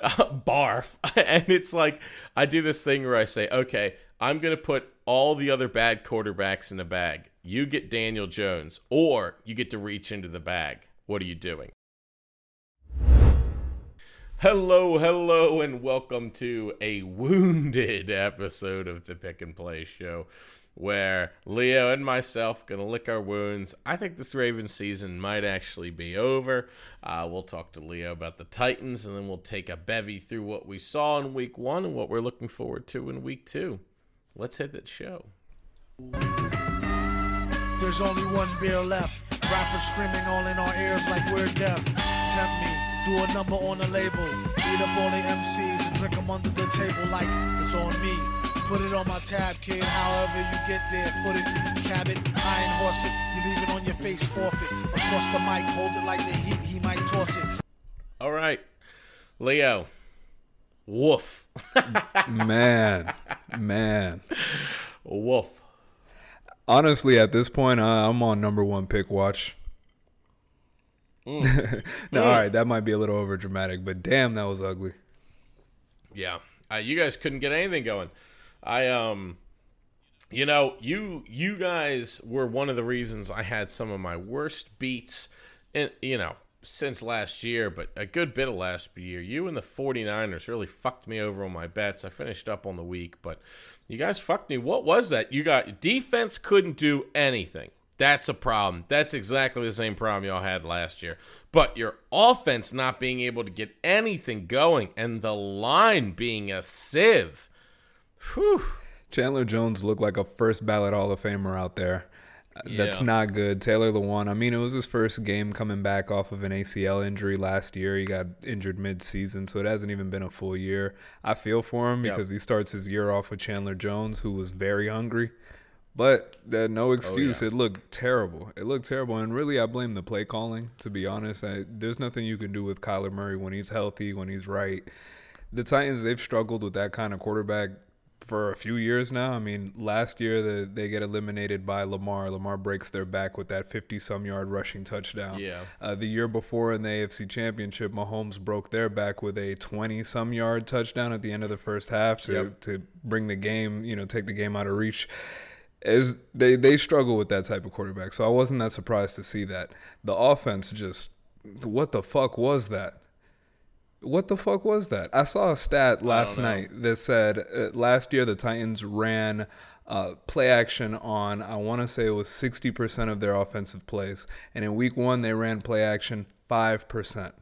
barf. and it's like I do this thing where I say, okay, I'm going to put all the other bad quarterbacks in a bag. You get Daniel Jones, or you get to reach into the bag. What are you doing? Hello, hello, and welcome to a wounded episode of the Pick and Play Show where Leo and myself gonna lick our wounds. I think this Ravens season might actually be over. Uh, we'll talk to Leo about the Titans, and then we'll take a bevy through what we saw in Week One and what we're looking forward to in Week Two. Let's hit that show. There's only one beer left. Rappers screaming all in our ears like we're deaf. Tempt me, do a number on a label. Beat up all the MCs and drink them under the table like it's on me. Put it on my tab, kid. However you get there, foot it, cab it, iron horse it. You leave it on your face, forfeit. Across the mic, hold it like the heat. He might toss it. All right, Leo. Woof. man, man. Woof. Honestly, at this point, uh, I'm on number one pick watch. Mm. no, mm. all right, that might be a little over dramatic, but damn, that was ugly. Yeah, uh, you guys couldn't get anything going. I um you know, you you guys were one of the reasons I had some of my worst beats in you know, since last year, but a good bit of last year. You and the 49ers really fucked me over on my bets. I finished up on the week, but you guys fucked me. What was that? You got defense couldn't do anything. That's a problem. That's exactly the same problem y'all had last year. But your offense not being able to get anything going and the line being a sieve Whew. Chandler Jones looked like a first ballot Hall of Famer out there. Yeah. That's not good. Taylor Lewan. I mean, it was his first game coming back off of an ACL injury last year. He got injured mid-season, so it hasn't even been a full year. I feel for him yep. because he starts his year off with Chandler Jones, who was very hungry. But uh, no excuse. Oh, yeah. It looked terrible. It looked terrible, and really, I blame the play calling. To be honest, I, there's nothing you can do with Kyler Murray when he's healthy, when he's right. The Titans, they've struggled with that kind of quarterback for a few years now. I mean, last year the, they get eliminated by Lamar. Lamar breaks their back with that 50 some yard rushing touchdown. Yeah. Uh, the year before in the AFC Championship, Mahomes broke their back with a 20 some yard touchdown at the end of the first half to, yep. to bring the game, you know, take the game out of reach. As they, they struggle with that type of quarterback. So I wasn't that surprised to see that. The offense just, what the fuck was that? What the fuck was that? I saw a stat last night that said uh, last year the Titans ran uh, play action on, I want to say it was 60% of their offensive plays. And in week one, they ran play action 5%.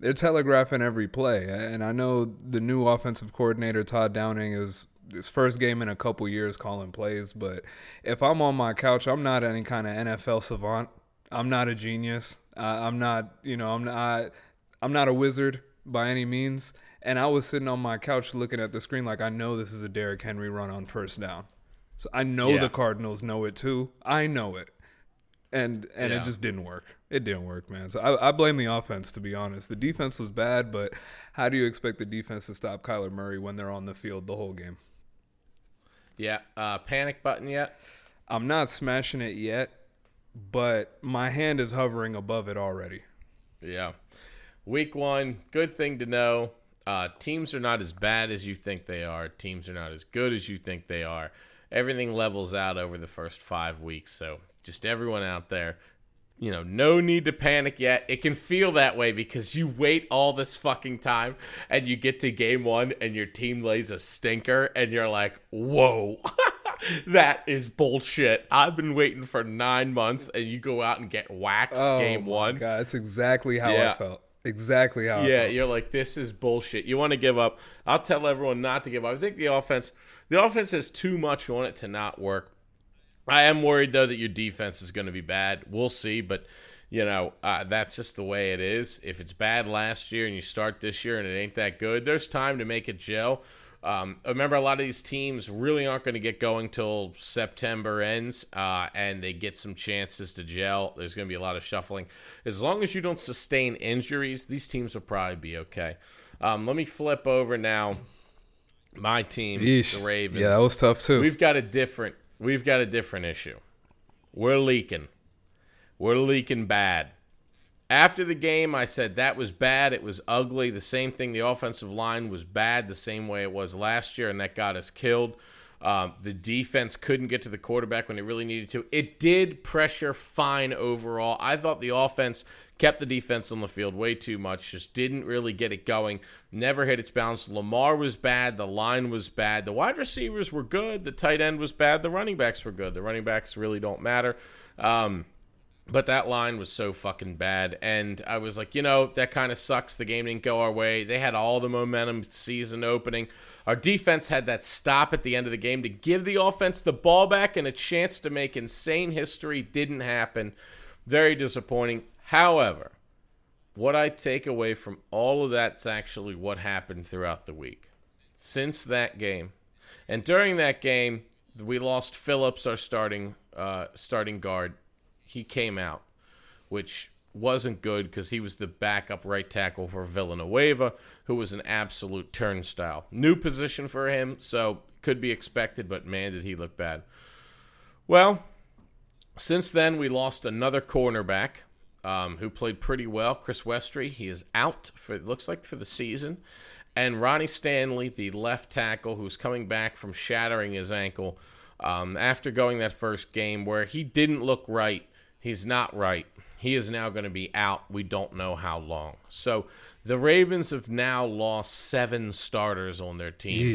They're telegraphing every play. And I know the new offensive coordinator, Todd Downing, is his first game in a couple years calling plays. But if I'm on my couch, I'm not any kind of NFL savant. I'm not a genius. Uh, I'm not, you know, I'm not I'm not a wizard by any means. And I was sitting on my couch looking at the screen like I know this is a Derrick Henry run on first down. So I know yeah. the Cardinals know it too. I know it. And and yeah. it just didn't work. It didn't work, man. So I, I blame the offense to be honest. The defense was bad, but how do you expect the defense to stop Kyler Murray when they're on the field the whole game? Yeah. Uh, panic button yet? I'm not smashing it yet, but my hand is hovering above it already. Yeah. Week one, good thing to know. Uh, teams are not as bad as you think they are. Teams are not as good as you think they are. Everything levels out over the first five weeks. So, just everyone out there, you know, no need to panic yet. It can feel that way because you wait all this fucking time and you get to game one and your team lays a stinker and you're like, whoa. that is bullshit. I've been waiting for nine months and you go out and get waxed oh game one. God, that's exactly how yeah. I felt. Exactly how. Yeah, you're like, this is bullshit. You want to give up. I'll tell everyone not to give up. I think the offense, the offense has too much on it to not work. I am worried though that your defense is going to be bad. We'll see, but you know uh, that's just the way it is. If it's bad last year and you start this year and it ain't that good, there's time to make it gel. Um, remember, a lot of these teams really aren't going to get going till September ends, uh, and they get some chances to gel. There's going to be a lot of shuffling. As long as you don't sustain injuries, these teams will probably be okay. Um, let me flip over now. My team, Yeesh. the Ravens. Yeah, that was tough too. We've got a different. We've got a different issue. We're leaking. We're leaking bad, After the game, I said that was bad. It was ugly. The same thing. The offensive line was bad, the same way it was last year, and that got us killed. Um, the defense couldn't get to the quarterback when it really needed to. It did pressure fine overall. I thought the offense kept the defense on the field way too much, just didn't really get it going, never hit its balance. Lamar was bad, the line was bad, the wide receivers were good, the tight end was bad, the running backs were good. The running backs really don't matter. Um, but that line was so fucking bad. And I was like, you know, that kind of sucks. The game didn't go our way. They had all the momentum season opening. Our defense had that stop at the end of the game to give the offense the ball back and a chance to make insane history. Didn't happen. Very disappointing. However, what I take away from all of that's actually what happened throughout the week. Since that game, and during that game, we lost Phillips, our starting uh, starting guard he came out, which wasn't good because he was the backup right tackle for Villanueva, who was an absolute turnstile. New position for him, so could be expected, but man, did he look bad. Well, since then, we lost another cornerback um, who played pretty well, Chris Westry. He is out for it looks like for the season. And Ronnie Stanley, the left tackle, who's coming back from shattering his ankle um, after going that first game where he didn't look right He's not right. He is now going to be out. We don't know how long. So the Ravens have now lost seven starters on their team.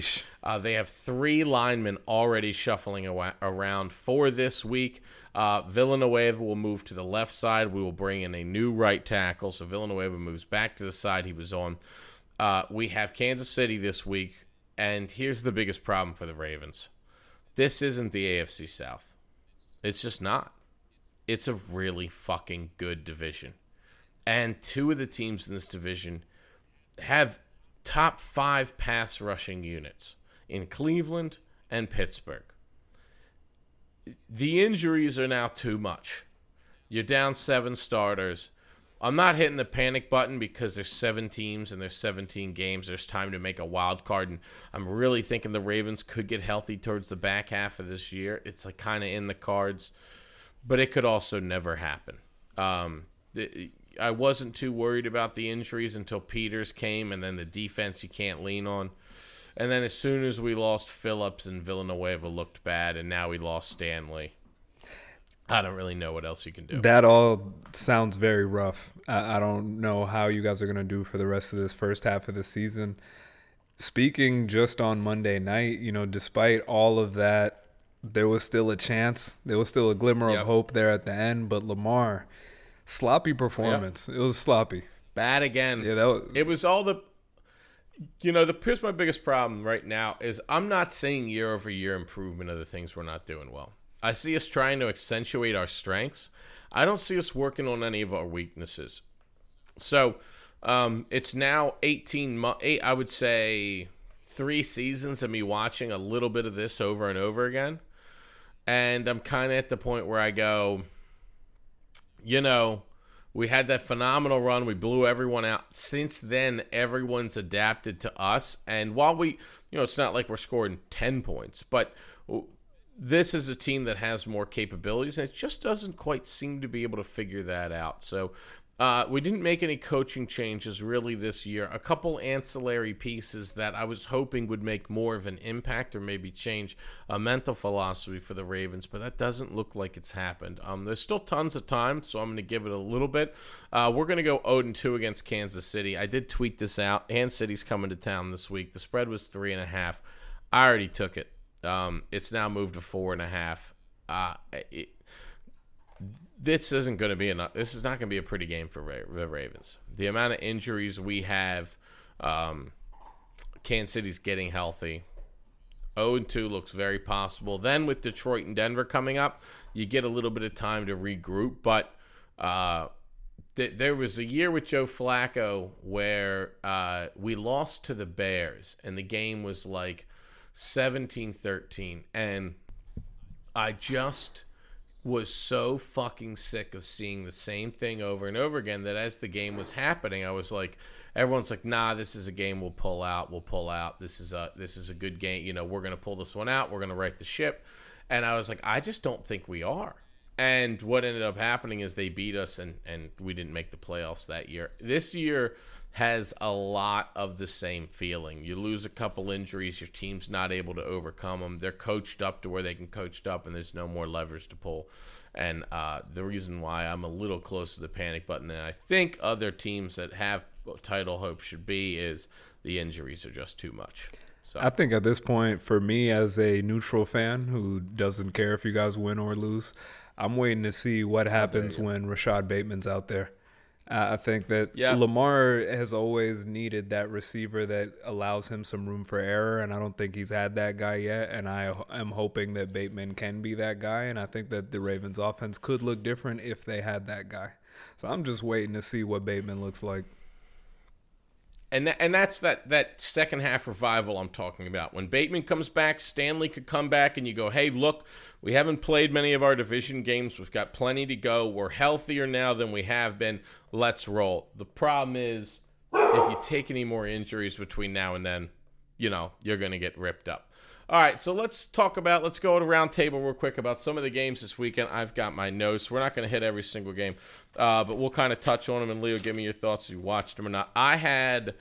Uh, they have three linemen already shuffling awa- around for this week. Uh, Villanueva will move to the left side. We will bring in a new right tackle. So Villanueva moves back to the side he was on. Uh, we have Kansas City this week. And here's the biggest problem for the Ravens this isn't the AFC South. It's just not it's a really fucking good division. And two of the teams in this division have top five pass rushing units in Cleveland and Pittsburgh. The injuries are now too much. You're down seven starters. I'm not hitting the panic button because there's seven teams and there's 17 games. There's time to make a wild card, and I'm really thinking the Ravens could get healthy towards the back half of this year. It's like kind of in the cards but it could also never happen. Um, the, I wasn't too worried about the injuries until Peters came, and then the defense you can't lean on. And then as soon as we lost Phillips and Villanueva looked bad, and now we lost Stanley. I don't really know what else you can do. That all sounds very rough. I, I don't know how you guys are going to do for the rest of this first half of the season. Speaking just on Monday night, you know, despite all of that there was still a chance. There was still a glimmer yep. of hope there at the end. But Lamar, sloppy performance. Yep. It was sloppy. Bad again. Yeah, that was. It was all the. You know, the here's my biggest problem right now is I'm not seeing year over year improvement of the things we're not doing well. I see us trying to accentuate our strengths. I don't see us working on any of our weaknesses. So, um, it's now 18 months. Eight, I would say three seasons of me watching a little bit of this over and over again and I'm kind of at the point where I go, you know, we had that phenomenal run. We blew everyone out. Since then, everyone's adapted to us. And while we, you know, it's not like we're scoring 10 points, but this is a team that has more capabilities and it just doesn't quite seem to be able to figure that out. So uh, we didn't make any coaching changes really this year. A couple ancillary pieces that I was hoping would make more of an impact or maybe change a mental philosophy for the Ravens, but that doesn't look like it's happened. Um, there's still tons of time, so I'm going to give it a little bit. Uh, we're going to go 0 2 against Kansas City. I did tweet this out. Kansas City's coming to town this week. The spread was three and a half. I already took it. Um, it's now moved to four and a half. Uh, it, this isn't going to be enough. This is not going to be a pretty game for Ra- the Ravens. The amount of injuries we have, um, Kansas City's getting healthy. 0 2 looks very possible. Then with Detroit and Denver coming up, you get a little bit of time to regroup. But uh, th- there was a year with Joe Flacco where uh, we lost to the Bears, and the game was like 17 13. And I just was so fucking sick of seeing the same thing over and over again that as the game was happening, I was like, everyone's like, nah, this is a game we'll pull out, we'll pull out. This is a this is a good game. You know, we're gonna pull this one out. We're gonna right the ship. And I was like, I just don't think we are. And what ended up happening is they beat us, and and we didn't make the playoffs that year. This year has a lot of the same feeling. You lose a couple injuries, your team's not able to overcome them. They're coached up to where they can coach up, and there's no more levers to pull. And uh, the reason why I'm a little close to the panic button, and I think other teams that have title hope should be, is the injuries are just too much. So I think at this point, for me as a neutral fan who doesn't care if you guys win or lose, I'm waiting to see what happens when Rashad Bateman's out there. I think that Yeah. Lamar has always needed that receiver that allows him some room for error, and I don't think he's had that guy yet. And I am hoping that Bateman can be that guy, and I think that the Ravens' offense could look different if they had that guy. So I'm just waiting to see what Bateman looks like. And and that's that that second half revival I'm talking about. When Bateman comes back, Stanley could come back, and you go, "Hey, look, we haven't played many of our division games. We've got plenty to go. We're healthier now than we have been. Let's roll." The problem is, if you take any more injuries between now and then, you know you're going to get ripped up. All right, so let's talk about let's go to round table real quick about some of the games this weekend. I've got my notes. We're not going to hit every single game, uh, but we'll kind of touch on them. And Leo, give me your thoughts you watched them or not. I had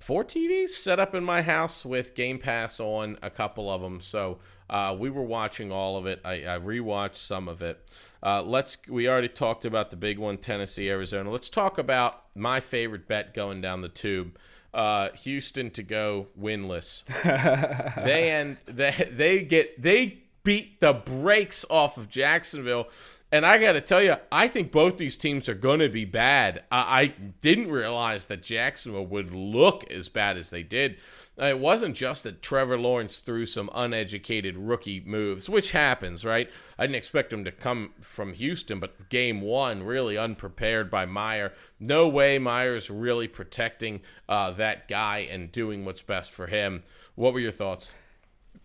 four TVs set up in my house with Game Pass on a couple of them, so uh, we were watching all of it. I, I rewatched some of it. Uh, let's. We already talked about the big one, Tennessee, Arizona. Let's talk about my favorite bet going down the tube. Uh, Houston to go winless. they end they they get they beat the brakes off of Jacksonville. And I got to tell you, I think both these teams are going to be bad. I, I didn't realize that Jacksonville would look as bad as they did. It wasn't just that Trevor Lawrence threw some uneducated rookie moves, which happens, right? I didn't expect him to come from Houston, but game one, really unprepared by Meyer. No way Meyer's really protecting uh, that guy and doing what's best for him. What were your thoughts?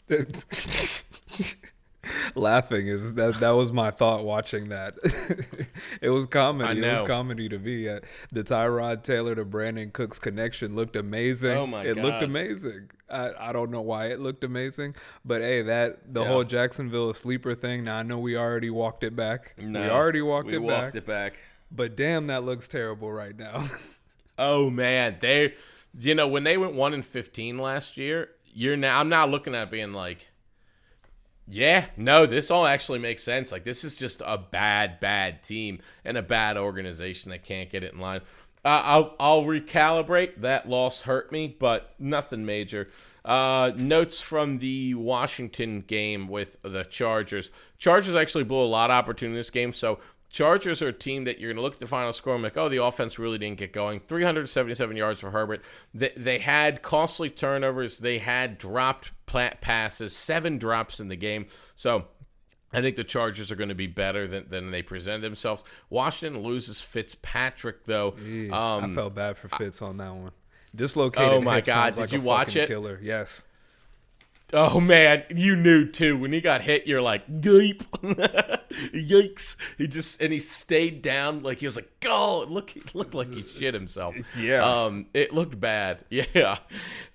Laughing is that that was my thought watching that. it was comedy. It was comedy to me. Uh, the Tyrod Taylor to Brandin Cooks connection looked amazing. Oh my It looked amazing. I, I don't know why it looked amazing, but hey, that the Yeah. whole Jacksonville sleeper thing. Now I know we already walked it back. we already walked we it walked back. it back. But damn, that looks terrible right now. Oh man, they, you know, when they went one and fifteen last year, you're now. I'm now looking at being like, yeah, no, this all actually makes sense. Like this is just a bad, bad team and a bad organization that can't get it in line. Uh, I'll I'll recalibrate. That loss hurt me, but nothing major. Uh, notes from the Washington game with the Chargers. Chargers actually blew a lot of opportunity in this game, so Chargers are a team that you're going to look at the final score and be like, oh, the offense really didn't get going. 377 yards for Herbert. They, they had costly turnovers. They had dropped passes, seven drops in the game. So I think the Chargers are going to be better than, than they presented themselves. Washington loses Fitzpatrick, though. I Um, felt bad for Fitz on that one. Dislocated. Oh my God, did like you watch it? Killer. Yes. Oh man, you knew too. When he got hit, you're like, "Geep, yikes!" He just and he stayed down, like he was like, "Go!" Look, he looked like he shit himself. Yeah. um, it looked bad. Yeah,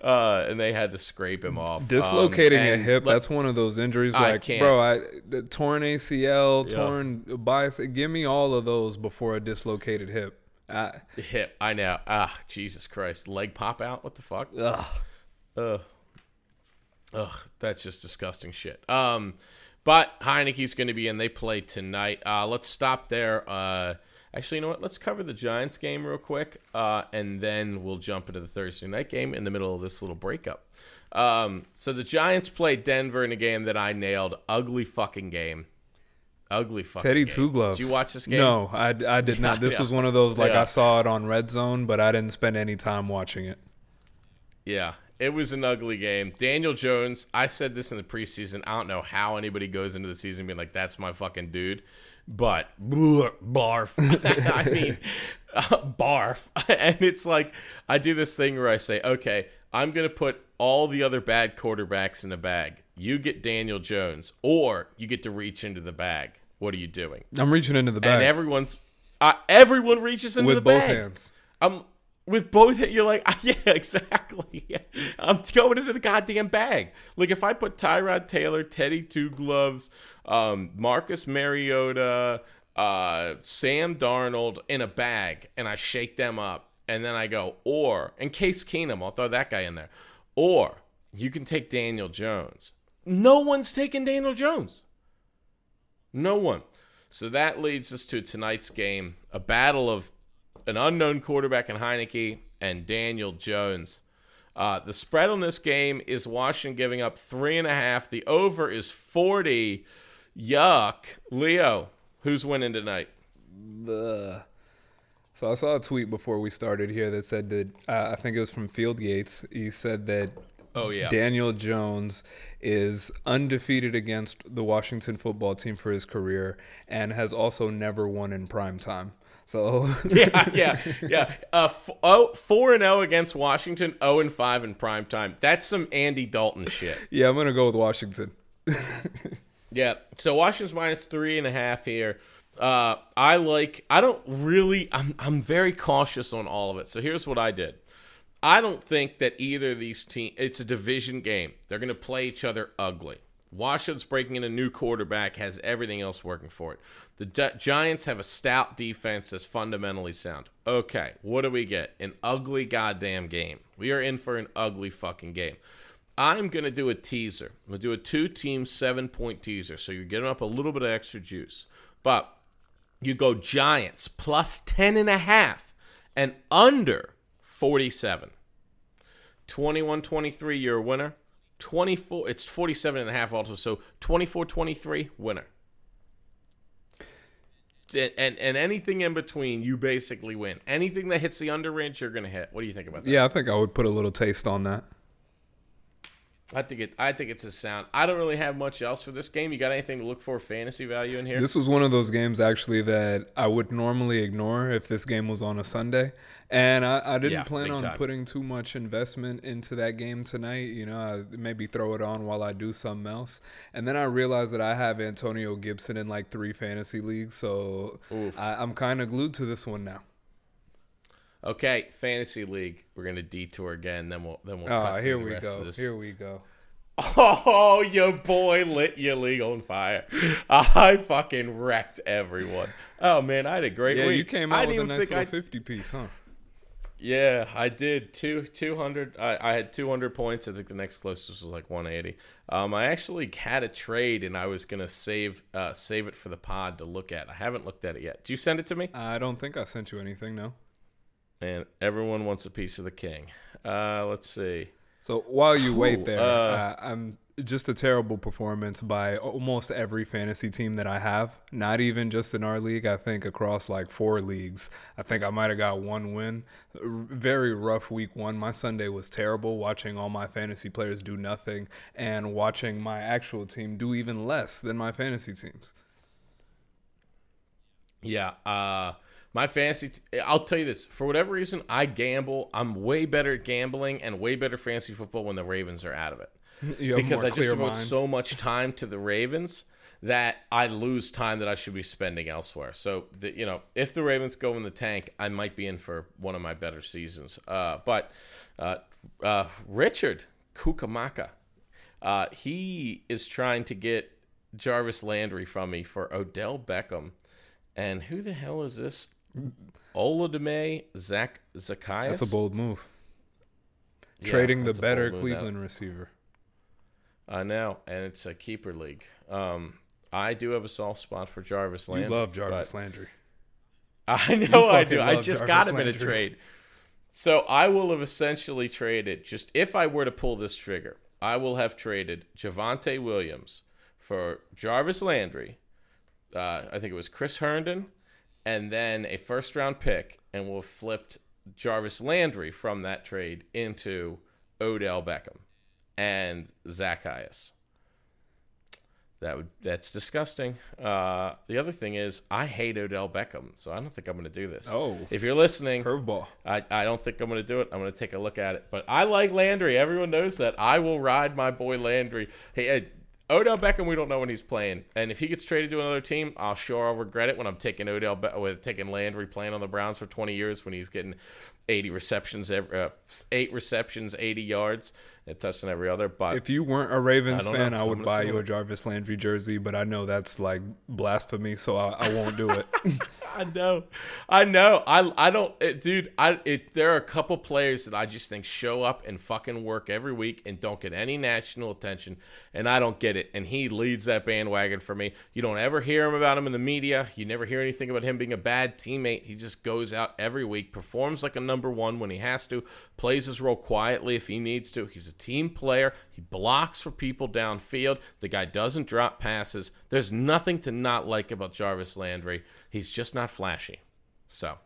uh, and they had to scrape him off. Dislocating Um, a hip, let- that's one of those injuries I like, can't. bro, I the torn ACL, Yeah. torn biceps, give me all of those before a dislocated hip. I, hip. I know. Ah, Jesus Christ, leg pop out. What the fuck? ugh. Ugh. Ugh, that's just disgusting shit. Um, but Heinicke's going to be in. They play tonight. Uh, let's stop there. Uh, actually, you know what? Let's cover the Giants game real quick, uh, and then we'll jump into the Thursday night game in the middle of this little breakup. Um, so the Giants played Denver in a game that I nailed. Ugly fucking game. Ugly fucking Teddy game. Two Gloves. Did you watch this game? No, I, I did not. This Yeah. was one of those like Yeah. I saw it on Red Zone, but I didn't spend any time watching it. Yeah, it was an ugly game. Daniel Jones, I said this in the preseason. I don't know how anybody goes into the season being like, that's my fucking dude. But barf. I mean, uh, barf. and it's like, I do this thing where I say, okay, I'm going to put all the other bad quarterbacks in a bag. You get Daniel Jones, or you get to reach into the bag. What are you doing? I'm reaching into the bag And everyone's, uh, everyone reaches into with the both bag. hands. I'm with both you're like yeah exactly. I'm going into the goddamn bag. Like if i put tyrod taylor teddy two gloves um, marcus mariota uh, sam darnold in a bag and i shake them up and then i go or in case keenum i'll throw that guy in there or you can take daniel jones. No one's taking daniel jones. No one. So that leads us to tonight's game a battle of an unknown quarterback in Heinicke and Daniel Jones. Uh, the spread on this game is Washington giving up three and a half. The over is 40. Yuck. Leo, who's winning tonight? Ugh. So I saw a tweet before we started here that said that uh, I think it was from Field Yates. He said that Oh yeah. Daniel Jones is undefeated against the Washington football team for his career and has also never won in prime time. So yeah, yeah, yeah. Uh, f- oh, four and zero against Washington, zero and five in prime time. That's some Andy Dalton shit. yeah, I'm gonna go with Washington. yeah. So Washington's minus three and a half here. Uh, I like. I don't really. I'm. I'm very cautious on all of it. So here's what I did. I don't think that either of these teams. It's a division game. They're gonna play each other ugly. Washington's breaking in a new quarterback, has everything else working for it. The Gi- Giants have a stout defense that's fundamentally sound. Okay, what do we get? An ugly goddamn game. We are in for an ugly fucking game. I'm going to do a teaser. I'm going to do a two team, seven point teaser. So you're getting up a little bit of extra juice. But you go Giants plus 10 and a half and under 47. 21 23, you're a winner. 24 it's 47 and a half also so 24-23 winner. And, and anything in between you basically win. Anything that hits the under range you're gonna hit. What do you think about that? Yeah, I think I would put a little taste on that. I think it i think it's a sound i don't really have much else for this game you got anything to look for fantasy value in here This was one of those games actually that I would normally ignore if this game was on a Sunday. And I, I didn't Yeah, plan on time. putting too much investment into that game tonight. You know, I maybe throw it on while I do something else. And then I realized that I have Antonio Gibson in like three fantasy leagues. So Oof. I, I'm kind of glued to this one now. Okay fantasy league we're gonna detour again then we'll then we'll Oh, cut here the we rest go. this. Here we go. Oh, your boy lit your league on fire. I fucking wrecked everyone. Oh man, I had a great Yeah, week. you came out didn't with a nice little I 50 piece, huh? Yeah, I did two two hundred. I, I had two hundred points. I think the next closest was like one eighty. Um, I actually had a trade, and I was gonna save uh, save it for the pod to look at. I haven't looked at it yet. Did you send it to me? I don't think I sent you anything, no. And everyone wants a piece of the king. Uh, let's see. So while you wait there, Uh, uh, I'm just a terrible performance by almost every fantasy team that I have. Not even just in our league. I think across like four leagues. I think I might have got one win. Very rough week one. My Sunday was terrible. Watching all my fantasy players do nothing and watching my actual team do even less than my fantasy teams. Yeah. Uh, my fantasy. T- I'll tell you this. For whatever reason, I gamble. I'm way better at gambling and way better fantasy football when the Ravens are out of it. Because I just devote mind. so much time to the Ravens that I lose time that I should be spending elsewhere. So, the, you know, if the Ravens go in the tank, I might be in for one of my better seasons. Uh, but uh, uh, Richard Kukamaka, uh, he is trying to get Jarvis Landry from me for Odell Beckham. And who the hell is this? Olamide Zach Zaccheaus? That's a bold move. Yeah, Trading the better bold move. That- Cleveland receiver. I know, and it's a keeper league. Um, I do have a soft spot for Jarvis You Landry. love Jarvis Landry. I know I do. I just Jarvis got him in a trade. So I will have essentially traded, just if I were to pull this trigger, I will have traded Javonte Williams for Jarvis Landry. Uh, I think it was Chris Herndon, and then a first round pick, and we'll flipped Jarvis Landry from that trade into Odell Beckham and Zaccheaus. That would that's disgusting. Uh, the other thing is I hate Odell Beckham, so I don't think I'm going to do this. Oh. if you're listening, Curveball. I, I don't think I'm going to do it. I'm going to take a look at it. But I like Landry. Everyone knows that. I will ride my boy Landry. Hey, Odell Beckham, we don't know when he's playing, and if he gets traded to another team, I'll sure I'll regret it when I'm taking Odell Be- with taking Landry playing on the Browns for 20 years when he's getting 80 receptions, uh, eight receptions, 80 yards, and touching every other. But If you weren't a Ravens I fan, know. I would buy you a. Jarvis Landry jersey, but I know that's like blasphemy, so I, I won't do it. I know, I know. I I don't, it, dude. I it, there are a couple players that I just think show up and fucking work every week and don't get any national attention, and I don't get it. And he leads that bandwagon for me. You don't ever hear him about him in the media. You never hear anything about him being a bad teammate. He just goes out every week, performs like a number one when he has to, plays his role quietly if he needs to. He's a team player. He blocks for people downfield. The guy doesn't drop passes. There's nothing to not like about Jarvis Landry. He's just not flashy. So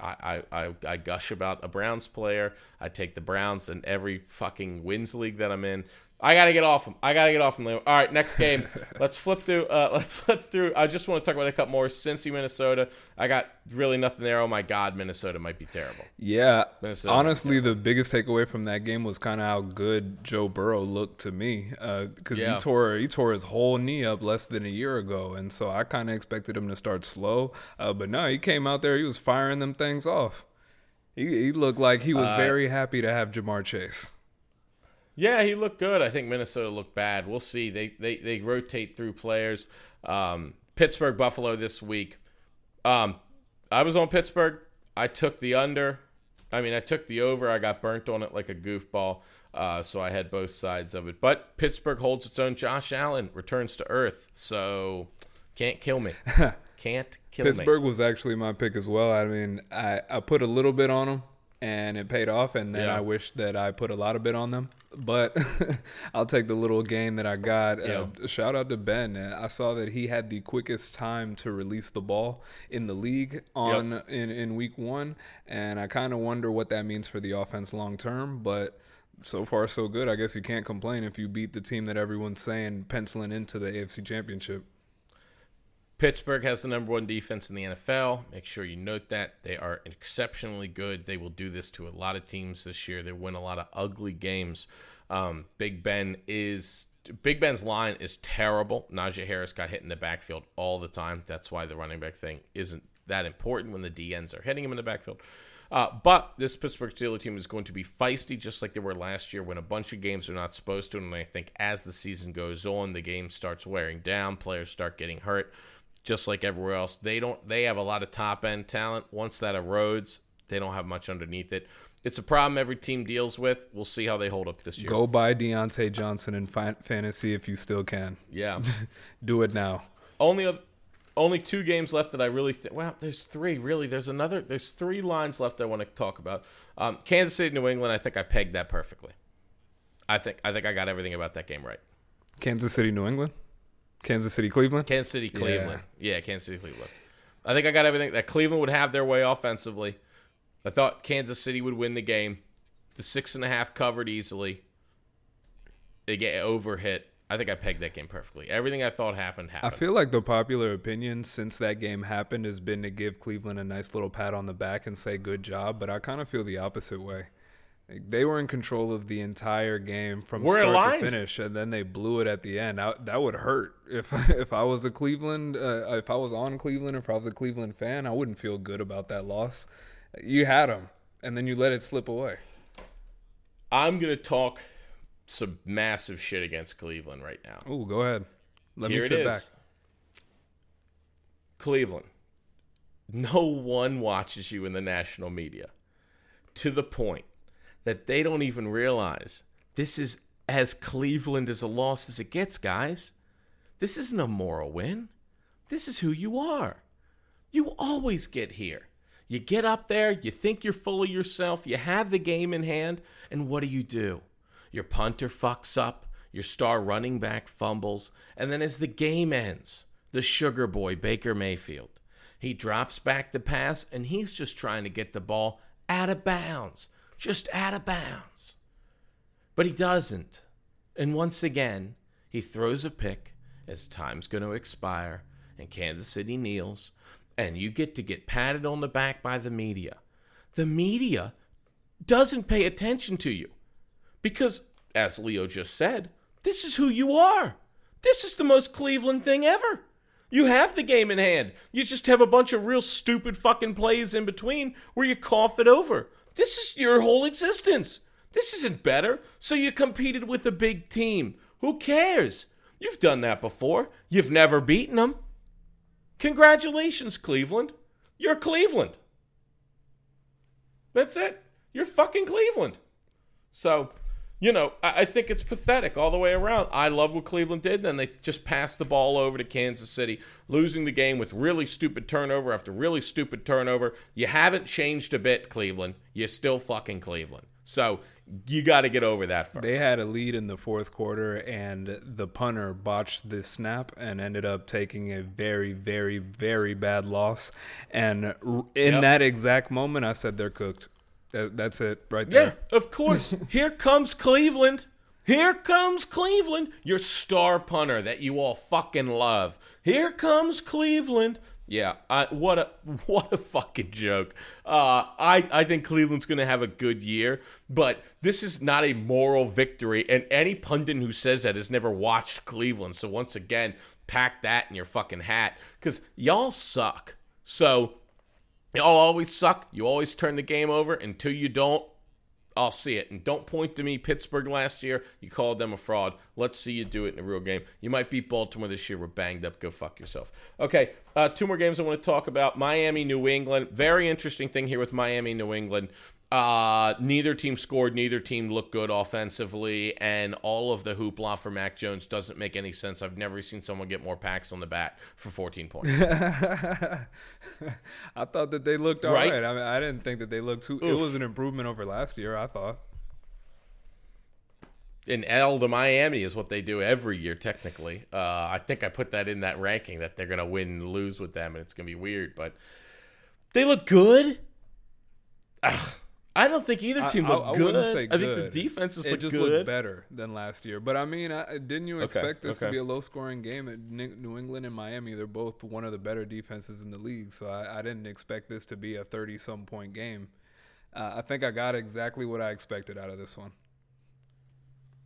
I, I, I, I gush about a Browns player. I take the Browns in every fucking wins league that I'm in. I gotta get off him. I gotta get off him. Leo. All right, next game. let's flip through. Uh, let's flip through. I just want to talk about a couple more. Cincy, Minnesota. I got really nothing there. Oh my God, Minnesota might be terrible. Yeah, Minnesota's honestly, the biggest takeaway from that game was kind of how good Joe Burrow looked to me, because Yeah. he tore he tore his whole knee up less than a year ago, and so I kind of expected him to start slow, uh, but no, he came out there, he was firing them things off. He, he looked like he Uh, was very happy to have Ja'Marr Chase. Yeah, he looked good. I think Minnesota looked bad. We'll see. They they, they rotate through players. Um, Pittsburgh Buffalo this week. Um, I was on Pittsburgh. I took the under. I mean, I took the over. I got burnt on it like a goofball. Uh, so I had both sides of it. But Pittsburgh holds its own. Josh Allen returns to earth. So can't kill me. Can't kill me. Pittsburgh was actually my pick as well. I mean, I, I put a little bit on them and it paid off, and then Yeah. I wish that I put a lot of bit on them. But I'll take the little gain that I got. Yeah. Uh, shout out to Ben. Uh, I saw that he had the quickest time to release the ball in the league on in, in week one, and I kind of wonder what that means for the offense long term. But so far, so good. I guess you can't complain if you beat the team that everyone's saying penciling into the AFC Championship. Pittsburgh has the number one defense in the NFL. Make sure you note that. They are exceptionally good. They will do this to a lot of teams this year. They win a lot of ugly games. Um, Big Ben is Big Ben's line is terrible. Najee Harris got hit in the backfield all the time. That's why the running back thing isn't that important when the DNs are hitting him in the backfield. Uh, but this Pittsburgh Steelers team is going to be feisty, just like they were last year, when a bunch of games are not supposed to. And I think as the season goes on, the game starts wearing down. Players start getting hurt just like everywhere else. They don't they have a lot of top end talent. Once that erodes, they don't have much underneath it. It's a problem every team deals with. We'll see how they hold up this year. Go buy Diontae Johnson in fi- fantasy if you still can. Yeah. Do it now. only oth- only two games left that I really think. Wow, there's three. Really, there's another. There's three lines left I want to talk about. Um, Kansas City, New England. I think I pegged that perfectly. I think I think I got everything about that game right. Kansas City, New England. Kansas City, Cleveland. Kansas City, Cleveland. Yeah, Kansas City, Cleveland. I think I got everything that Cleveland would have their way offensively. I thought Kansas City would win the game. The six and a half covered easily. They get over hit. I think I pegged that game perfectly. Everything I thought happened happened. I feel like the popular opinion since that game happened has been to give Cleveland a nice little pat on the back and say good job, but I kind of feel the opposite way. Like, they were in control of the entire game from We're start aligned. to finish, and then they blew it at the end. I, that would hurt if if I was a Cleveland, uh, if I was on Cleveland, if I was a Cleveland fan, I wouldn't feel good about that loss. You had them, and then you let it slip away. I'm gonna talk some massive shit against Cleveland right now. Oh, go ahead. Let Here me it sit is. back. Cleveland. No one watches you in the national media to the point that they don't even realize this is as Cleveland as a loss as it gets, guys. This isn't a moral win. This is who you are. You always get here. You get up there, you think you're full of yourself, you have the game in hand, and what do you do? Your punter fucks up, your star running back fumbles, and then as the game ends, the sugar boy, Baker Mayfield, he drops back the pass, and he's just trying to get the ball out of bounds. Just out of bounds. But he doesn't. And once again, he throws a pick as time's going to expire, and Kansas City kneels, and you get to get patted on the back by the media. The media doesn't pay attention to you because, as Leo just said, this is who you are. This is the most Cleveland thing ever. You have the game in hand. You just have a bunch of real stupid fucking plays in between where you cough it over. This is your whole existence. This isn't better. So you competed with a big team. Who cares? You've done that before. You've never beaten them. Congratulations, Cleveland. You're Cleveland. That's it. You're fucking Cleveland. So, you know, I, I think it's pathetic all the way around. I love what Cleveland did. Then they just passed the ball over to Kansas City, losing the game with really stupid turnover after really stupid turnover. You haven't changed a bit, Cleveland. You're still fucking Cleveland. So you got to get over that first. They had a lead in the fourth quarter, and the punter botched the snap and ended up taking a very, very, very bad loss. And in yep. that exact moment, I said they're cooked. That's it right there. Yeah, of course. Here comes Cleveland. Here comes Cleveland, your star punter that you all fucking love. Here comes Cleveland. Yeah, I, what a what a fucking joke. Uh, I I think Cleveland's going to have a good year, but this is not a moral victory. And any pundit who says that has never watched Cleveland. So once again, pack that in your fucking hat because y'all suck. So y'all always suck. You always turn the game over until you don't. I'll see it. And don't point to me, Pittsburgh last year. You called them a fraud. Let's see you do it in a real game. You might beat Baltimore this year. We're banged up. Go fuck yourself. Okay, uh, two more games I want to talk about. Miami, New England. Very interesting thing here with Miami, New England. Uh, neither team scored. Neither team looked good offensively, and all of the hoopla for Mac Jones doesn't make any sense. I've never seen someone get more packs on the bat for 14 points. I thought that they looked all right. right. I mean, I didn't think that they looked too. Oof. It was an improvement over last year. I thought. In L to Miami is what they do every year, technically. Uh, I think I put that in that ranking that they're going to win and lose with them, and it's going to be weird, but they look good. Ugh. I don't think either team looked I, I, I good. good. I think the defenses it look just good. looked better than last year. But I mean, didn't you expect okay, this okay. to be a low scoring game at New England and Miami? They're both one of the better defenses in the league, so I, didn't expect this to be a thirty some point game. Uh, I think I got exactly what I expected out of this one.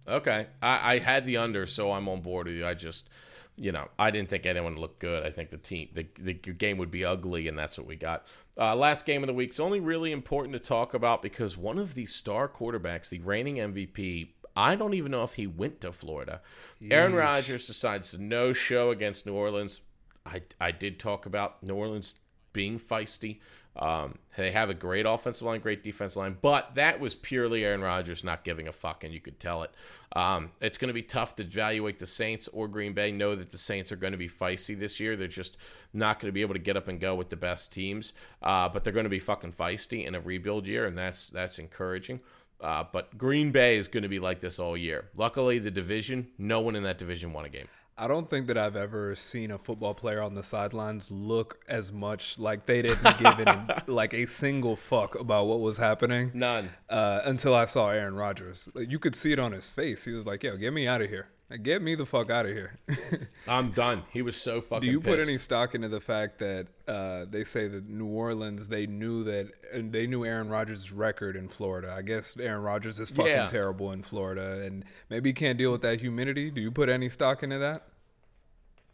Okay, I, had the under, so I'm on board with you. I just you know, I didn't think anyone looked good. I think the team, the, the game would be ugly, and that's what we got. Uh, last game of the week is only really important to talk about because one of the star quarterbacks, the reigning MVP, I don't even know if he went to Florida. Yeesh. Aaron Rodgers decides to no show against New Orleans. I, I did talk about New Orleans being feisty. Um, they have a great offensive line, great defensive line, but that was purely Aaron Rodgers not giving a fuck, and you could tell it. Um, it's going to be tough to evaluate the Saints or Green Bay. Know that the Saints are going to be feisty this year. They're just not going to be able to get up and go with the best teams, uh, but they're going to be fucking feisty in a rebuild year, and that's that's encouraging. Uh, but Green Bay is going to be like this all year. Luckily, the division, no one in that division won a game. I don't think that I've ever seen a football player on the sidelines look as much like they didn't give it like a single fuck about what was happening. None. Uh, until I saw Aaron Rodgers. You could see it on his face. He was like, "Yo, get me out of here." Get me the fuck out of here. I'm done. He was so fucking. Do you pissed. put any stock into the fact that uh, they say that New Orleans they knew that they knew Aaron Rodgers' record in Florida? I guess Aaron Rodgers is fucking yeah. terrible in Florida, and maybe he can't deal with that humidity. Do you put any stock into that?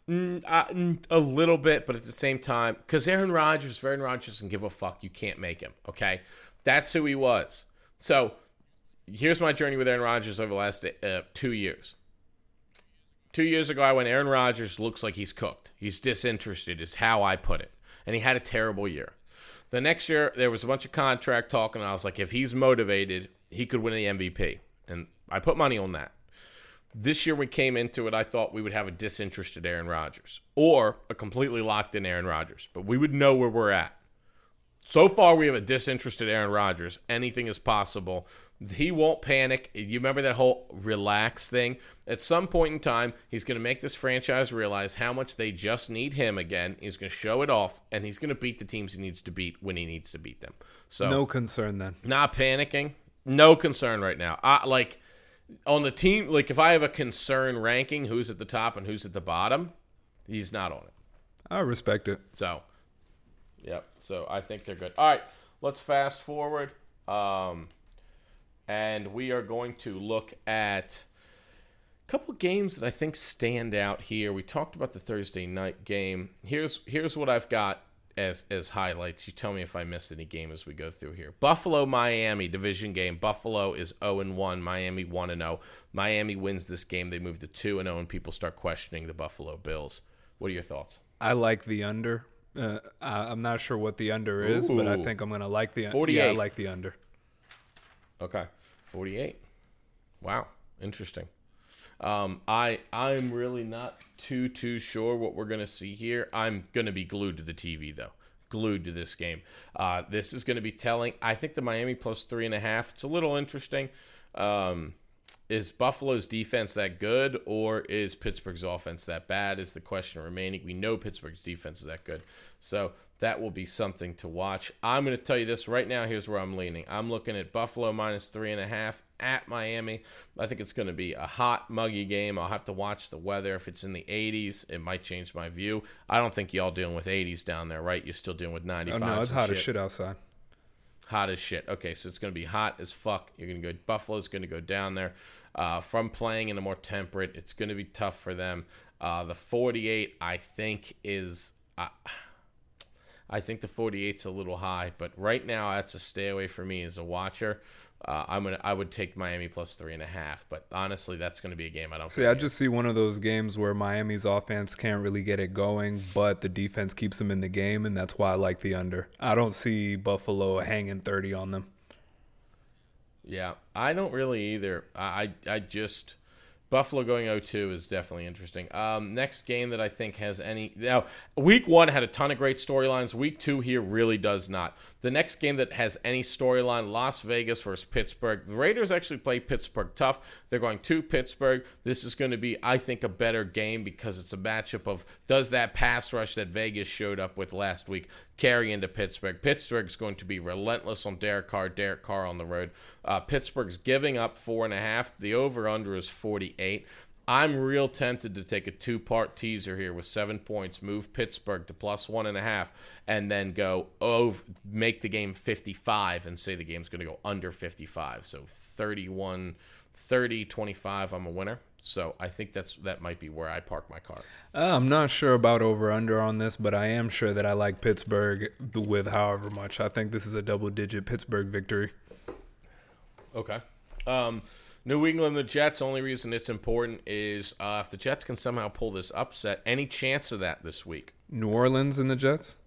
Mm, uh, mm, a little bit, but at the same time, because Aaron Rodgers, Aaron Rodgers can give a fuck. You can't make him. Okay, that's who he was. So here's my journey with Aaron Rodgers over the last uh, two years. Two years ago, I went, Aaron Rodgers looks like he's cooked. He's disinterested, is how I put it. And he had a terrible year. The next year, there was a bunch of contract talk, and I was like, if he's motivated, he could win the MVP. And I put money on that. This year, we came into it, I thought we would have a disinterested Aaron Rodgers or a completely locked in Aaron Rodgers, but we would know where we're at. So far, we have a disinterested Aaron Rodgers. Anything is possible. He won't panic. You remember that whole relax thing? At some point in time, he's going to make this franchise realize how much they just need him again. He's going to show it off, and he's going to beat the teams he needs to beat when he needs to beat them. So no concern then. Not panicking. No concern right now. I like on the team. Like if I have a concern ranking, who's at the top and who's at the bottom, he's not on it. I respect it. So, yep. So I think they're good. All right, let's fast forward. Um, and we are going to look at a couple games that I think stand out here. We talked about the Thursday night game. Here's here's what I've got as as highlights. You tell me if I missed any game as we go through here. Buffalo Miami division game. Buffalo is 0 and 1, Miami 1 and 0. Miami wins this game. They move to 2 and 0 and people start questioning the Buffalo Bills. What are your thoughts? I like the under. Uh, I'm not sure what the under is, Ooh. but I think I'm going to like the 48. Yeah, I like the under. Okay. 48. Wow. Interesting. Um, I I'm really not too too sure what we're gonna see here. I'm gonna be glued to the TV though, glued to this game. Uh, this is gonna be telling. I think the Miami plus three and a half. It's a little interesting. Um, is Buffalo's defense that good, or is Pittsburgh's offense that bad? Is the question remaining. We know Pittsburgh's defense is that good, so that will be something to watch. I'm going to tell you this right now. Here's where I'm leaning. I'm looking at Buffalo minus three and a half at Miami. I think it's going to be a hot, muggy game. I'll have to watch the weather. If it's in the 80s, it might change my view. I don't think y'all dealing with 80s down there, right? You're still dealing with 95. Oh, no, it's hot shit. as shit outside. Hot as shit. Okay, so it's going to be hot as fuck. You're going to go. Buffalo's going to go down there. Uh, from playing in a more temperate, it's going to be tough for them. Uh, the 48, I think, is. Uh, I think the 48's a little high, but right now that's a stay away for me as a watcher. Uh, I'm gonna I would take Miami plus three and a half, but honestly, that's going to be a game I don't see. I just see one of those games where Miami's offense can't really get it going, but the defense keeps them in the game, and that's why I like the under. I don't see Buffalo hanging thirty on them. Yeah, I don't really either. I I just Buffalo going 0-2 is definitely interesting. Um, next game that I think has any now week one had a ton of great storylines. Week two here really does not. The next game that has any storyline: Las Vegas versus Pittsburgh. The Raiders actually play Pittsburgh tough. They're going to Pittsburgh. This is going to be, I think, a better game because it's a matchup of does that pass rush that Vegas showed up with last week carry into Pittsburgh. Pittsburgh's going to be relentless on Derek Carr. Derek Carr on the road. Uh, Pittsburgh's giving up four and a half. The over under is 48. I'm real tempted to take a two part teaser here with seven points, move Pittsburgh to plus one and a half, and then go over, make the game 55 and say the game's going to go under 55. So 31 30 25 i'm a winner so i think that's that might be where i park my car uh, i'm not sure about over under on this but i am sure that i like pittsburgh with however much i think this is a double digit pittsburgh victory Okay. Um, New England, the Jets. Only reason it's important is uh, if the Jets can somehow pull this upset. Any chance of that this week? New Orleans and the Jets.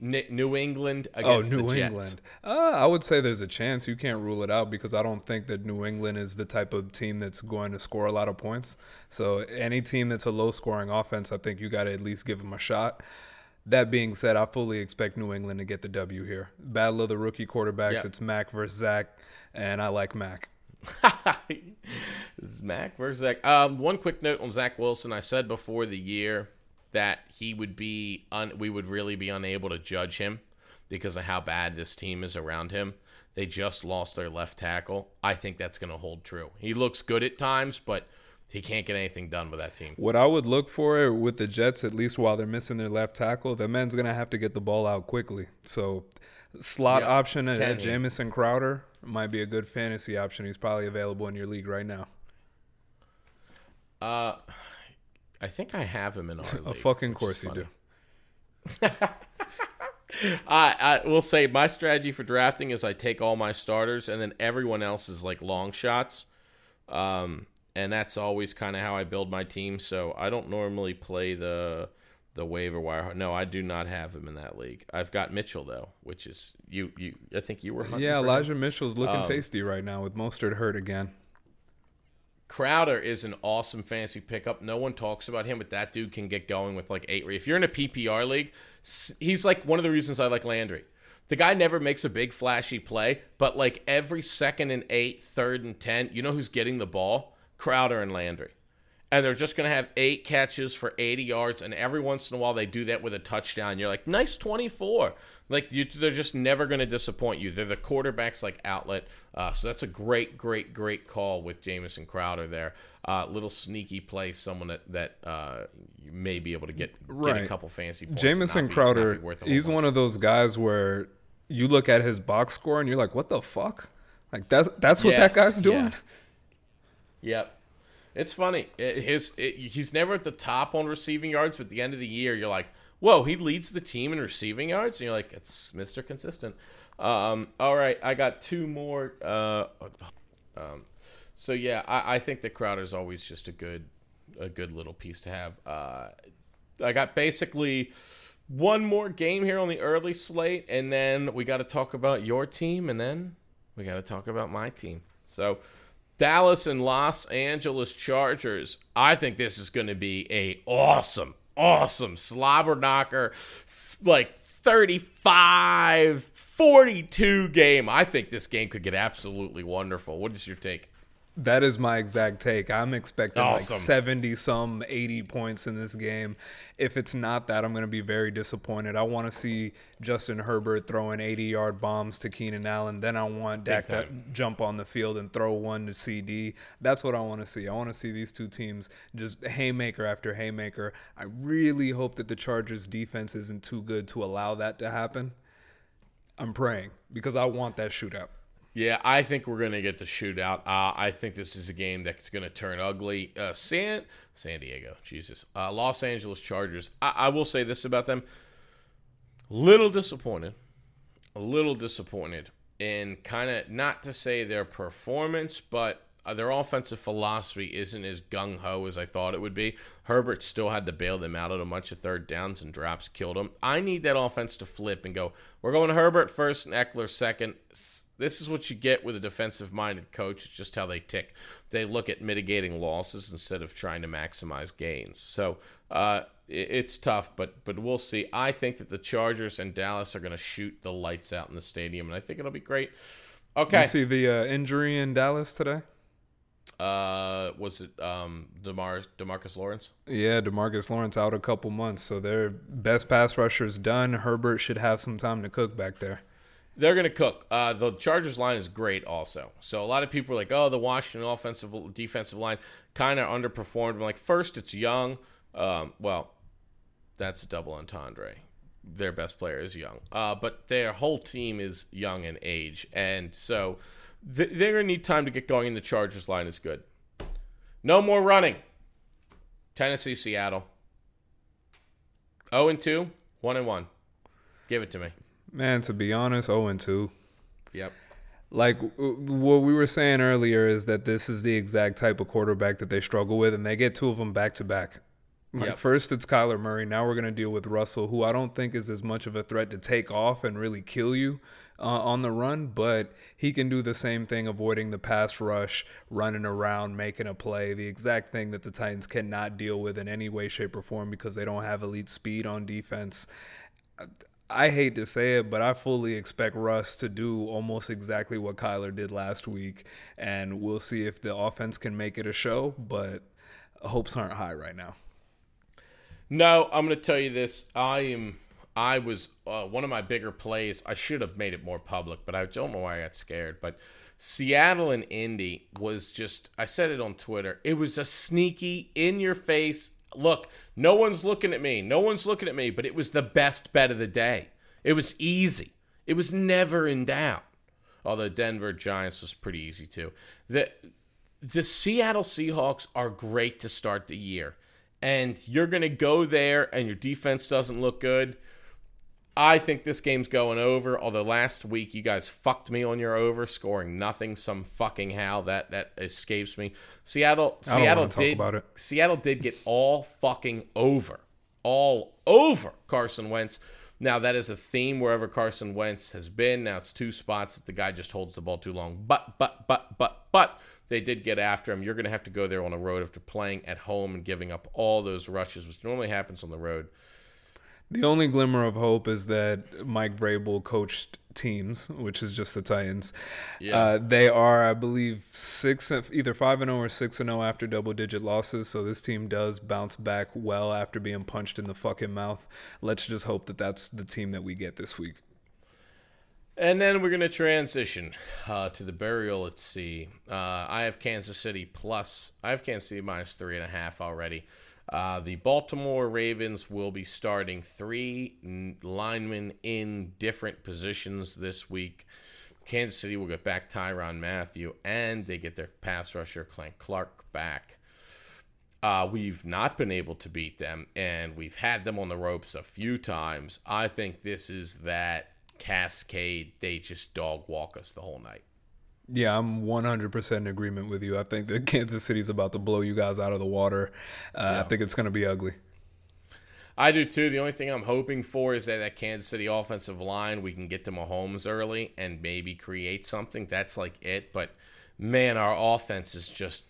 New England against oh, New the Jets. England. Uh, I would say there's a chance. You can't rule it out because I don't think that New England is the type of team that's going to score a lot of points. So any team that's a low scoring offense, I think you got to at least give them a shot. That being said, I fully expect New England to get the W here. Battle of the rookie quarterbacks. Yep. It's Mac versus Zach and I like Mac. Mac versus Zach. Um, one quick note on Zach Wilson. I said before the year that he would be un- we would really be unable to judge him because of how bad this team is around him. They just lost their left tackle. I think that's going to hold true. He looks good at times, but he can't get anything done with that team. What I would look for with the Jets, at least while they're missing their left tackle, the man's going to have to get the ball out quickly. So, slot yep. option at, at Jamison Crowder might be a good fantasy option. He's probably available in your league right now. Uh, I think I have him in our league. A fucking course you do. I, I will say my strategy for drafting is I take all my starters and then everyone else is like long shots. Um, and that's always kind of how I build my team. So I don't normally play the the waiver wire. No, I do not have him in that league. I've got Mitchell though, which is you. You, I think you were. Yeah, Elijah him. Mitchell's looking um, tasty right now with Mostert hurt again. Crowder is an awesome fantasy pickup. No one talks about him, but that dude can get going with like eight. If you're in a PPR league, he's like one of the reasons I like Landry. The guy never makes a big flashy play, but like every second and eight, third and ten, you know who's getting the ball? Crowder and Landry and they're just going to have eight catches for 80 yards and every once in a while they do that with a touchdown. You're like nice 24 like you, they're just never going to disappoint you. They're the quarterback's like outlet. Uh, so that's a great great great call with Jamison Crowder there. Uh, little sneaky play someone that that uh, you may be able to get, right. get a couple fancy points Jamison Crowder he's one of those guys where you look at his box score and you're like what the fuck? Like that's that's what yes, that guy's doing? Yeah. yep It's funny. It, his it, he's never at the top on receiving yards, but at the end of the year, you're like, whoa, he leads the team in receiving yards, and you're like, it's Mr. Consistent. Um, all right, I got two more. Uh, um, so yeah, I, I think that Crowder's always just a good, a good little piece to have. Uh, I got basically one more game here on the early slate, and then we got to talk about your team, and then we got to talk about my team. So Dallas and Los Angeles Chargers. I think this is going to be a awesome, awesome slobber knocker, like 35 42 game. I think this game could get absolutely wonderful. What is your take? That is my exact take. I'm expecting Awesome. like 70 some 80 points in this game. If it's not that, I'm going to be very disappointed. I want to see Justin Herbert throwing 80 yard bombs to Keenan Allen. Then I want Dak to jump on the field and throw one to CD. That's what I want to see. I want to see these two teams just haymaker after haymaker. I really hope that the Chargers defense isn't too good to allow that to happen. I'm praying because I want that shootout. Yeah, I think we're gonna get the shootout. Uh, I think this is a game that's gonna turn ugly. Uh, San San Diego, Jesus, uh, Los Angeles Chargers. I, I will say this about them: little disappointed, a little disappointed in kind of not to say their performance, but uh, their offensive philosophy isn't as gung ho as I thought it would be. Herbert still had to bail them out on a bunch of third downs and drops killed them. I need that offense to flip and go. We're going Herbert first and Ekeler second. This is what you get with a defensive minded coach. It's just how they tick. They look at mitigating losses instead of trying to maximize gains. So uh, it's tough, but but we'll see. I think that the Chargers and Dallas are going to shoot the lights out in the stadium, and I think it'll be great. Okay. You see the uh, injury in Dallas today? Uh, was it um Demar Demarcus Lawrence? Yeah, Demarcus Lawrence out a couple months, so their best pass rusher is done. Herbert should have some time to cook back there. They're going to cook. Uh, the Chargers line is great, also. So a lot of people are like, "Oh, the Washington offensive defensive line kind of underperformed." I'm like, first, it's young. Um, well, that's a double entendre. Their best player is young, uh, but their whole team is young in age, and so th- they're going to need time to get going. And the Chargers line is good. No more running. Tennessee, Seattle. 0 and 2, 1 and 1. Give it to me. Man, to be honest, 0 and 2. Yep. Like w- what we were saying earlier is that this is the exact type of quarterback that they struggle with, and they get two of them back to back. Like Yep. first it's Kyler Murray. Now we're gonna deal with Russell, who I don't think is as much of a threat to take off and really kill you uh, on the run, but he can do the same thing, avoiding the pass rush, running around, making a play. The exact thing that the Titans cannot deal with in any way, shape, or form because they don't have elite speed on defense. I hate to say it, but I fully expect Russ to do almost exactly what Kyler did last week, and we'll see if the offense can make it a show. But hopes aren't high right now. No, I'm going to tell you this. I am. I was uh, one of my bigger plays. I should have made it more public, but I don't know why I got scared. But Seattle and Indy was just. I said it on Twitter. It was a sneaky, in your face. Look, no one's looking at me. No one's looking at me. But it was the best bet of the day. It was easy. It was never in doubt. Although Denver Giants was pretty easy too. The the Seattle Seahawks are great to start the year. And you're going to go there and your defense doesn't look good. I think this game's going over. Although last week you guys fucked me on your over, scoring nothing some fucking how that that escapes me. Seattle Seattle did. Seattle did get all fucking over. All over Carson Wentz. Now that is a theme wherever Carson Wentz has been. Now it's two spots that the guy just holds the ball too long. But but but but but they did get after him. You're going to have to go there on the road after playing at home and giving up all those rushes, which normally happens on the road. The only glimmer of hope is that Mike Vrabel coached teams, which is just the Titans. Yeah. Uh, they are, I believe, six either five and zero or six and zero after double digit losses. So this team does bounce back well after being punched in the fucking mouth. Let's just hope that that's the team that we get this week. And then we're going to transition uh, to the burial at sea. Uh, I have Kansas City plus, I have Kansas City minus three and a half already. Uh, the Baltimore Ravens will be starting three linemen in different positions this week. Kansas City will get back Tyrann Mathieu, and they get their pass rusher, Clank Clark, back. Uh, we've not been able to beat them, and we've had them on the ropes a few times. I think this is that cascade. They just dog walk us the whole night. Yeah, I'm 100% in agreement with you. I think that Kansas City's about to blow you guys out of the water. Uh, yeah. I think it's going to be ugly. I do too. The only thing I'm hoping for is that that Kansas City offensive line, we can get to Mahomes early and maybe create something. That's like it. But man, our offense is just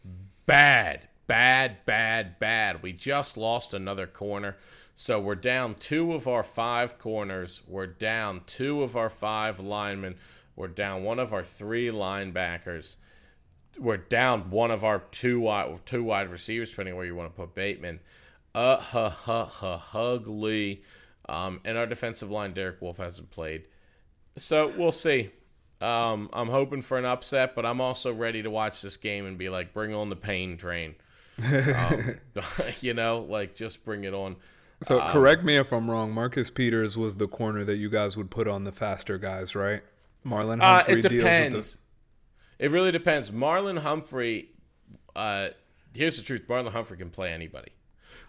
bad, bad, bad, bad. We just lost another corner. So we're down two of our five corners. We're down two of our five linemen. We're down one of our three linebackers. We're down one of our two wide, two wide receivers, depending where you want to put Bateman. Uh, ha, ha, ha, ugly. Um, and our defensive line, Derek Wolfe, hasn't played. So we'll see. Um, I'm hoping for an upset, but I'm also ready to watch this game and be like, bring on the pain train. um, you know, like just bring it on. So um, correct me if I'm wrong. Marcus Peters was the corner that you guys would put on the faster guys, right? Marlon Humphrey uh, it depends. It really depends. Marlon Humphrey, uh, here's the truth: Marlon Humphrey can play anybody.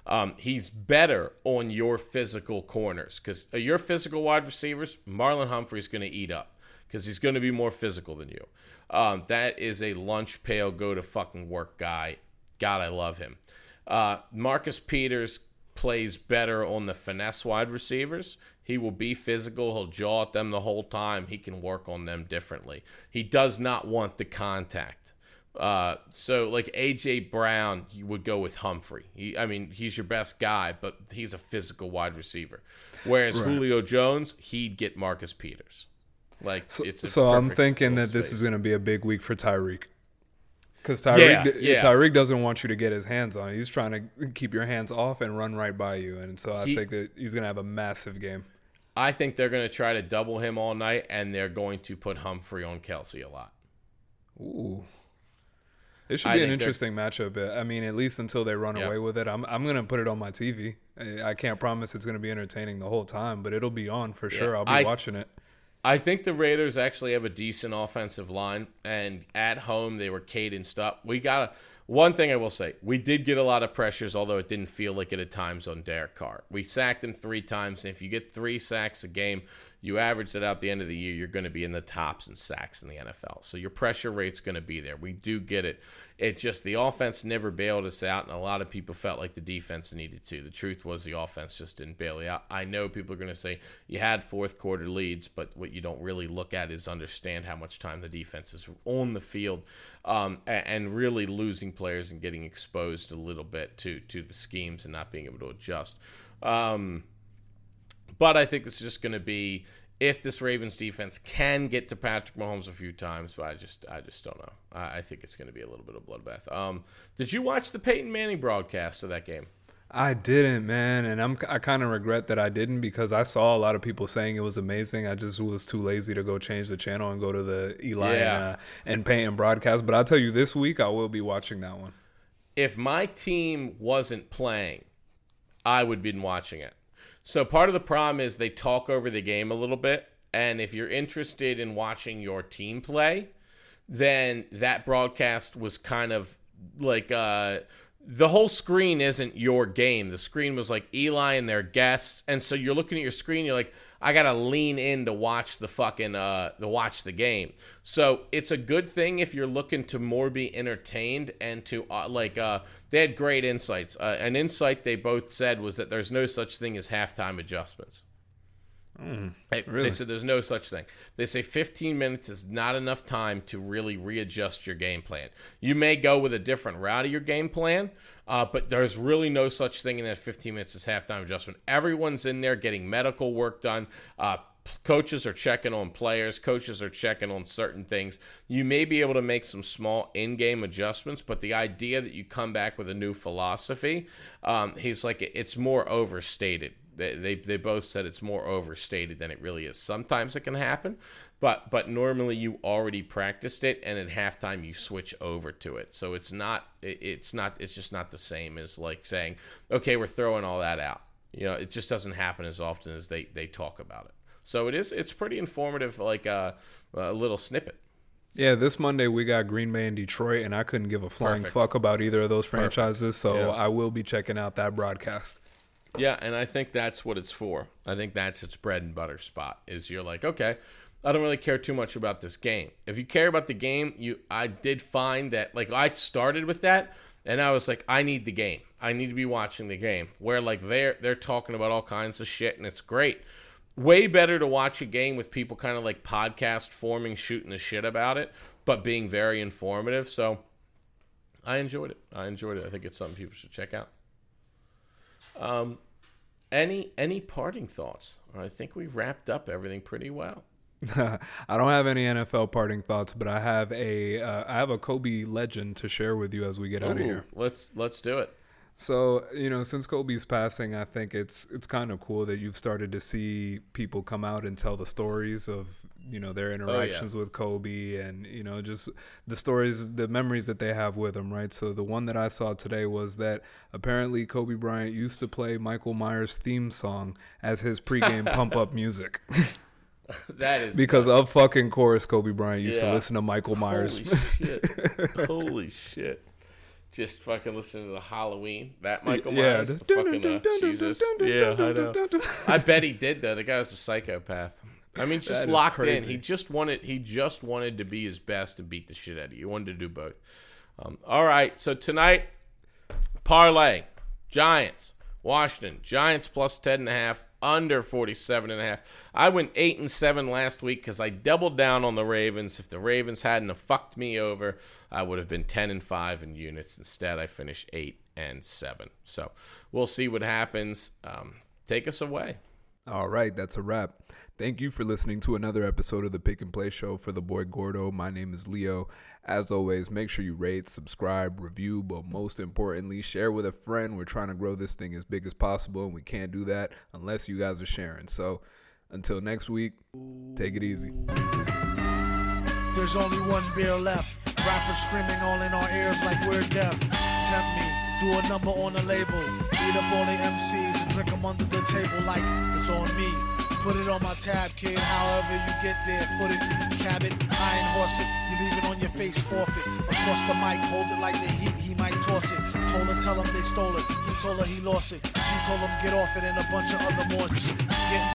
Um, he's better on your physical corners because uh, your physical wide receivers, Marlon Humphrey's going to eat up because he's going to be more physical than you. Um, that is a lunch pail, go to fucking work guy. God, I love him. Uh, Marcus Peters plays better on the finesse wide receivers. He will be physical. He'll jaw at them the whole time. He can work on them differently. He does not want the contact. Uh, so like AJ Brown, you would go with Humphrey. He, I mean, he's your best guy, but he's a physical wide receiver. Whereas right. Julio Jones, he'd get Marcus Peters. Like so, it's so I'm thinking that space. this is going to be a big week for Tyreek. Because Tyreek, yeah, yeah. Tyreek doesn't want you to get his hands on. He's trying to keep your hands off and run right by you, and so I he, think that he's going to have a massive game. I think they're going to try to double him all night, and they're going to put Humphrey on Kelce a lot. Ooh. It should be I an interesting matchup. I mean, at least until they run yep. away with it. I'm I'm gonna put it on my TV. I can't promise it's gonna be entertaining the whole time, but it'll be on for yeah. sure. I'll be I, watching it. I think the Raiders actually have a decent offensive line, and at home they were cadenced up. We gotta. One thing I will say, we did get a lot of pressures, although it didn't feel like it at times on Derek Carr. We sacked him three times, and if you get three sacks a game, you average it out the end of the year, you're going to be in the tops and sacks in the NFL. So your pressure rate's going to be there. We do get it. It just the offense never bailed us out, and a lot of people felt like the defense needed to. The truth was the offense just didn't bail you out. I know people are going to say you had fourth quarter leads, but what you don't really look at is understand how much time the defense is on the field, um, and really losing players and getting exposed a little bit to to the schemes and not being able to adjust. Um, but I think it's just going to be if this Ravens defense can get to Patrick Mahomes a few times, but I just I just don't know. I, I think it's going to be a little bit of bloodbath. Um, did you watch the Peyton Manning broadcast of that game? I didn't, man, and I'm I kind of regret that I didn't because I saw a lot of people saying it was amazing. I just was too lazy to go change the channel and go to the Eli yeah. and, uh, and Peyton broadcast. But I'll tell you, this week I will be watching that one. If my team wasn't playing, I would be watching it. So part of the problem is they talk over the game a little bit. And if you're interested in watching your team play, then that broadcast was kind of like uh, the whole screen isn't your game. The screen was like Eli and their guests, and so you're looking at your screen. You're like, I gotta lean in to watch the fucking uh, the watch the game. So it's a good thing if you're looking to more be entertained and to uh, like. Uh, they had great insights. Uh, an insight they both said was that there's no such thing as halftime adjustments. Mm, really? They said there's no such thing. They say 15 minutes is not enough time to really readjust your game plan. You may go with a different route of your game plan, uh, but there's really no such thing in that 15 minutes as halftime adjustment. Everyone's in there getting medical work done. Uh, coaches are checking on players coaches are checking on certain things you may be able to make some small in-game adjustments but the idea that you come back with a new philosophy um, he's like it's more overstated they, they, they both said it's more overstated than it really is. Sometimes it can happen, but but normally you already practiced it, and at halftime you switch over to it. So it's not it, it's not it's just not the same as like saying, okay, we're throwing all that out. You know, it just doesn't happen as often as they they talk about it. So it is it's pretty informative, like a, uh, a little snippet. Yeah, this Monday we got Green Bay and Detroit, and I couldn't give a flying Perfect. fuck about either of those franchises, so Yeah. I will be checking out that broadcast. Yeah, and I think that's what it's for. I think that's its bread and butter spot. Is you're like, okay, I don't really care too much about this game. If you care about the game, you I did find that like I started with that and I was like, I need the game. I need to be watching the game. Where like they're they're talking about all kinds of shit and it's great. Way better to watch a game with people kind of like podcast forming, shooting the shit about it, but being very informative. So I enjoyed it. I enjoyed it. I think it's something people should check out. Um, any any parting thoughts? I think we wrapped up everything pretty well. I don't have any NFL parting thoughts, but I have a uh, I have a Kobe legend to share with you as we get out of here. let's let's do it. So you know, since Kobe's passing, I think it's it's kind of cool that you've started to see people come out and tell the stories of you know their oh, interactions with Kobe and you know just the stories, the memories that they have with him, right? So the one that I saw today was that apparently Kobe Bryant used to play Michael Myers' theme song as his pregame pump up music That is because of fucking course Kobe Bryant used to listen to Michael Myers. Holy shit! Holy shit! Just fucking listening to the Halloween. That Michael Myers, the fucking Jesus. Yeah, I know. I bet he did though. The guy was a psychopath. I mean, just locked in. He just wanted. He just wanted to be his best and beat the shit out of you. He wanted to do both. Um, all right. So tonight, parlay, Giants, Washington, Giants plus ten and a half, under forty-seven and a half. I went eight and seven last week because I doubled down on the Ravens. If the Ravens hadn't have fucked me over, I would have been ten and five in units. Instead, I finished eight and seven. So we'll see what happens. Um, take us away. All right, that's a wrap. Thank you for listening to another episode of the Pick and Play Show for the boy Gordo. My name is Leo. As always, make sure you rate, subscribe, review, but most importantly, share with a friend. We're trying to grow this thing as big as possible, and we can't do that unless you guys are sharing. So until next week, take it easy. There's only one beer left. Rappers screaming all in our ears like we're deaf. Tempt me, do a number on the label. Beat up all the MCs and drink them under the table like it's on me. Put it on my tab, kid. However you get there, foot it, cab it, iron horse it. You leave it on your face, forfeit. Across the mic, hold it like the heat. He might toss it. Told her, tell him they stole it. He told her he lost it. She told him get off it and a bunch of other more. Getting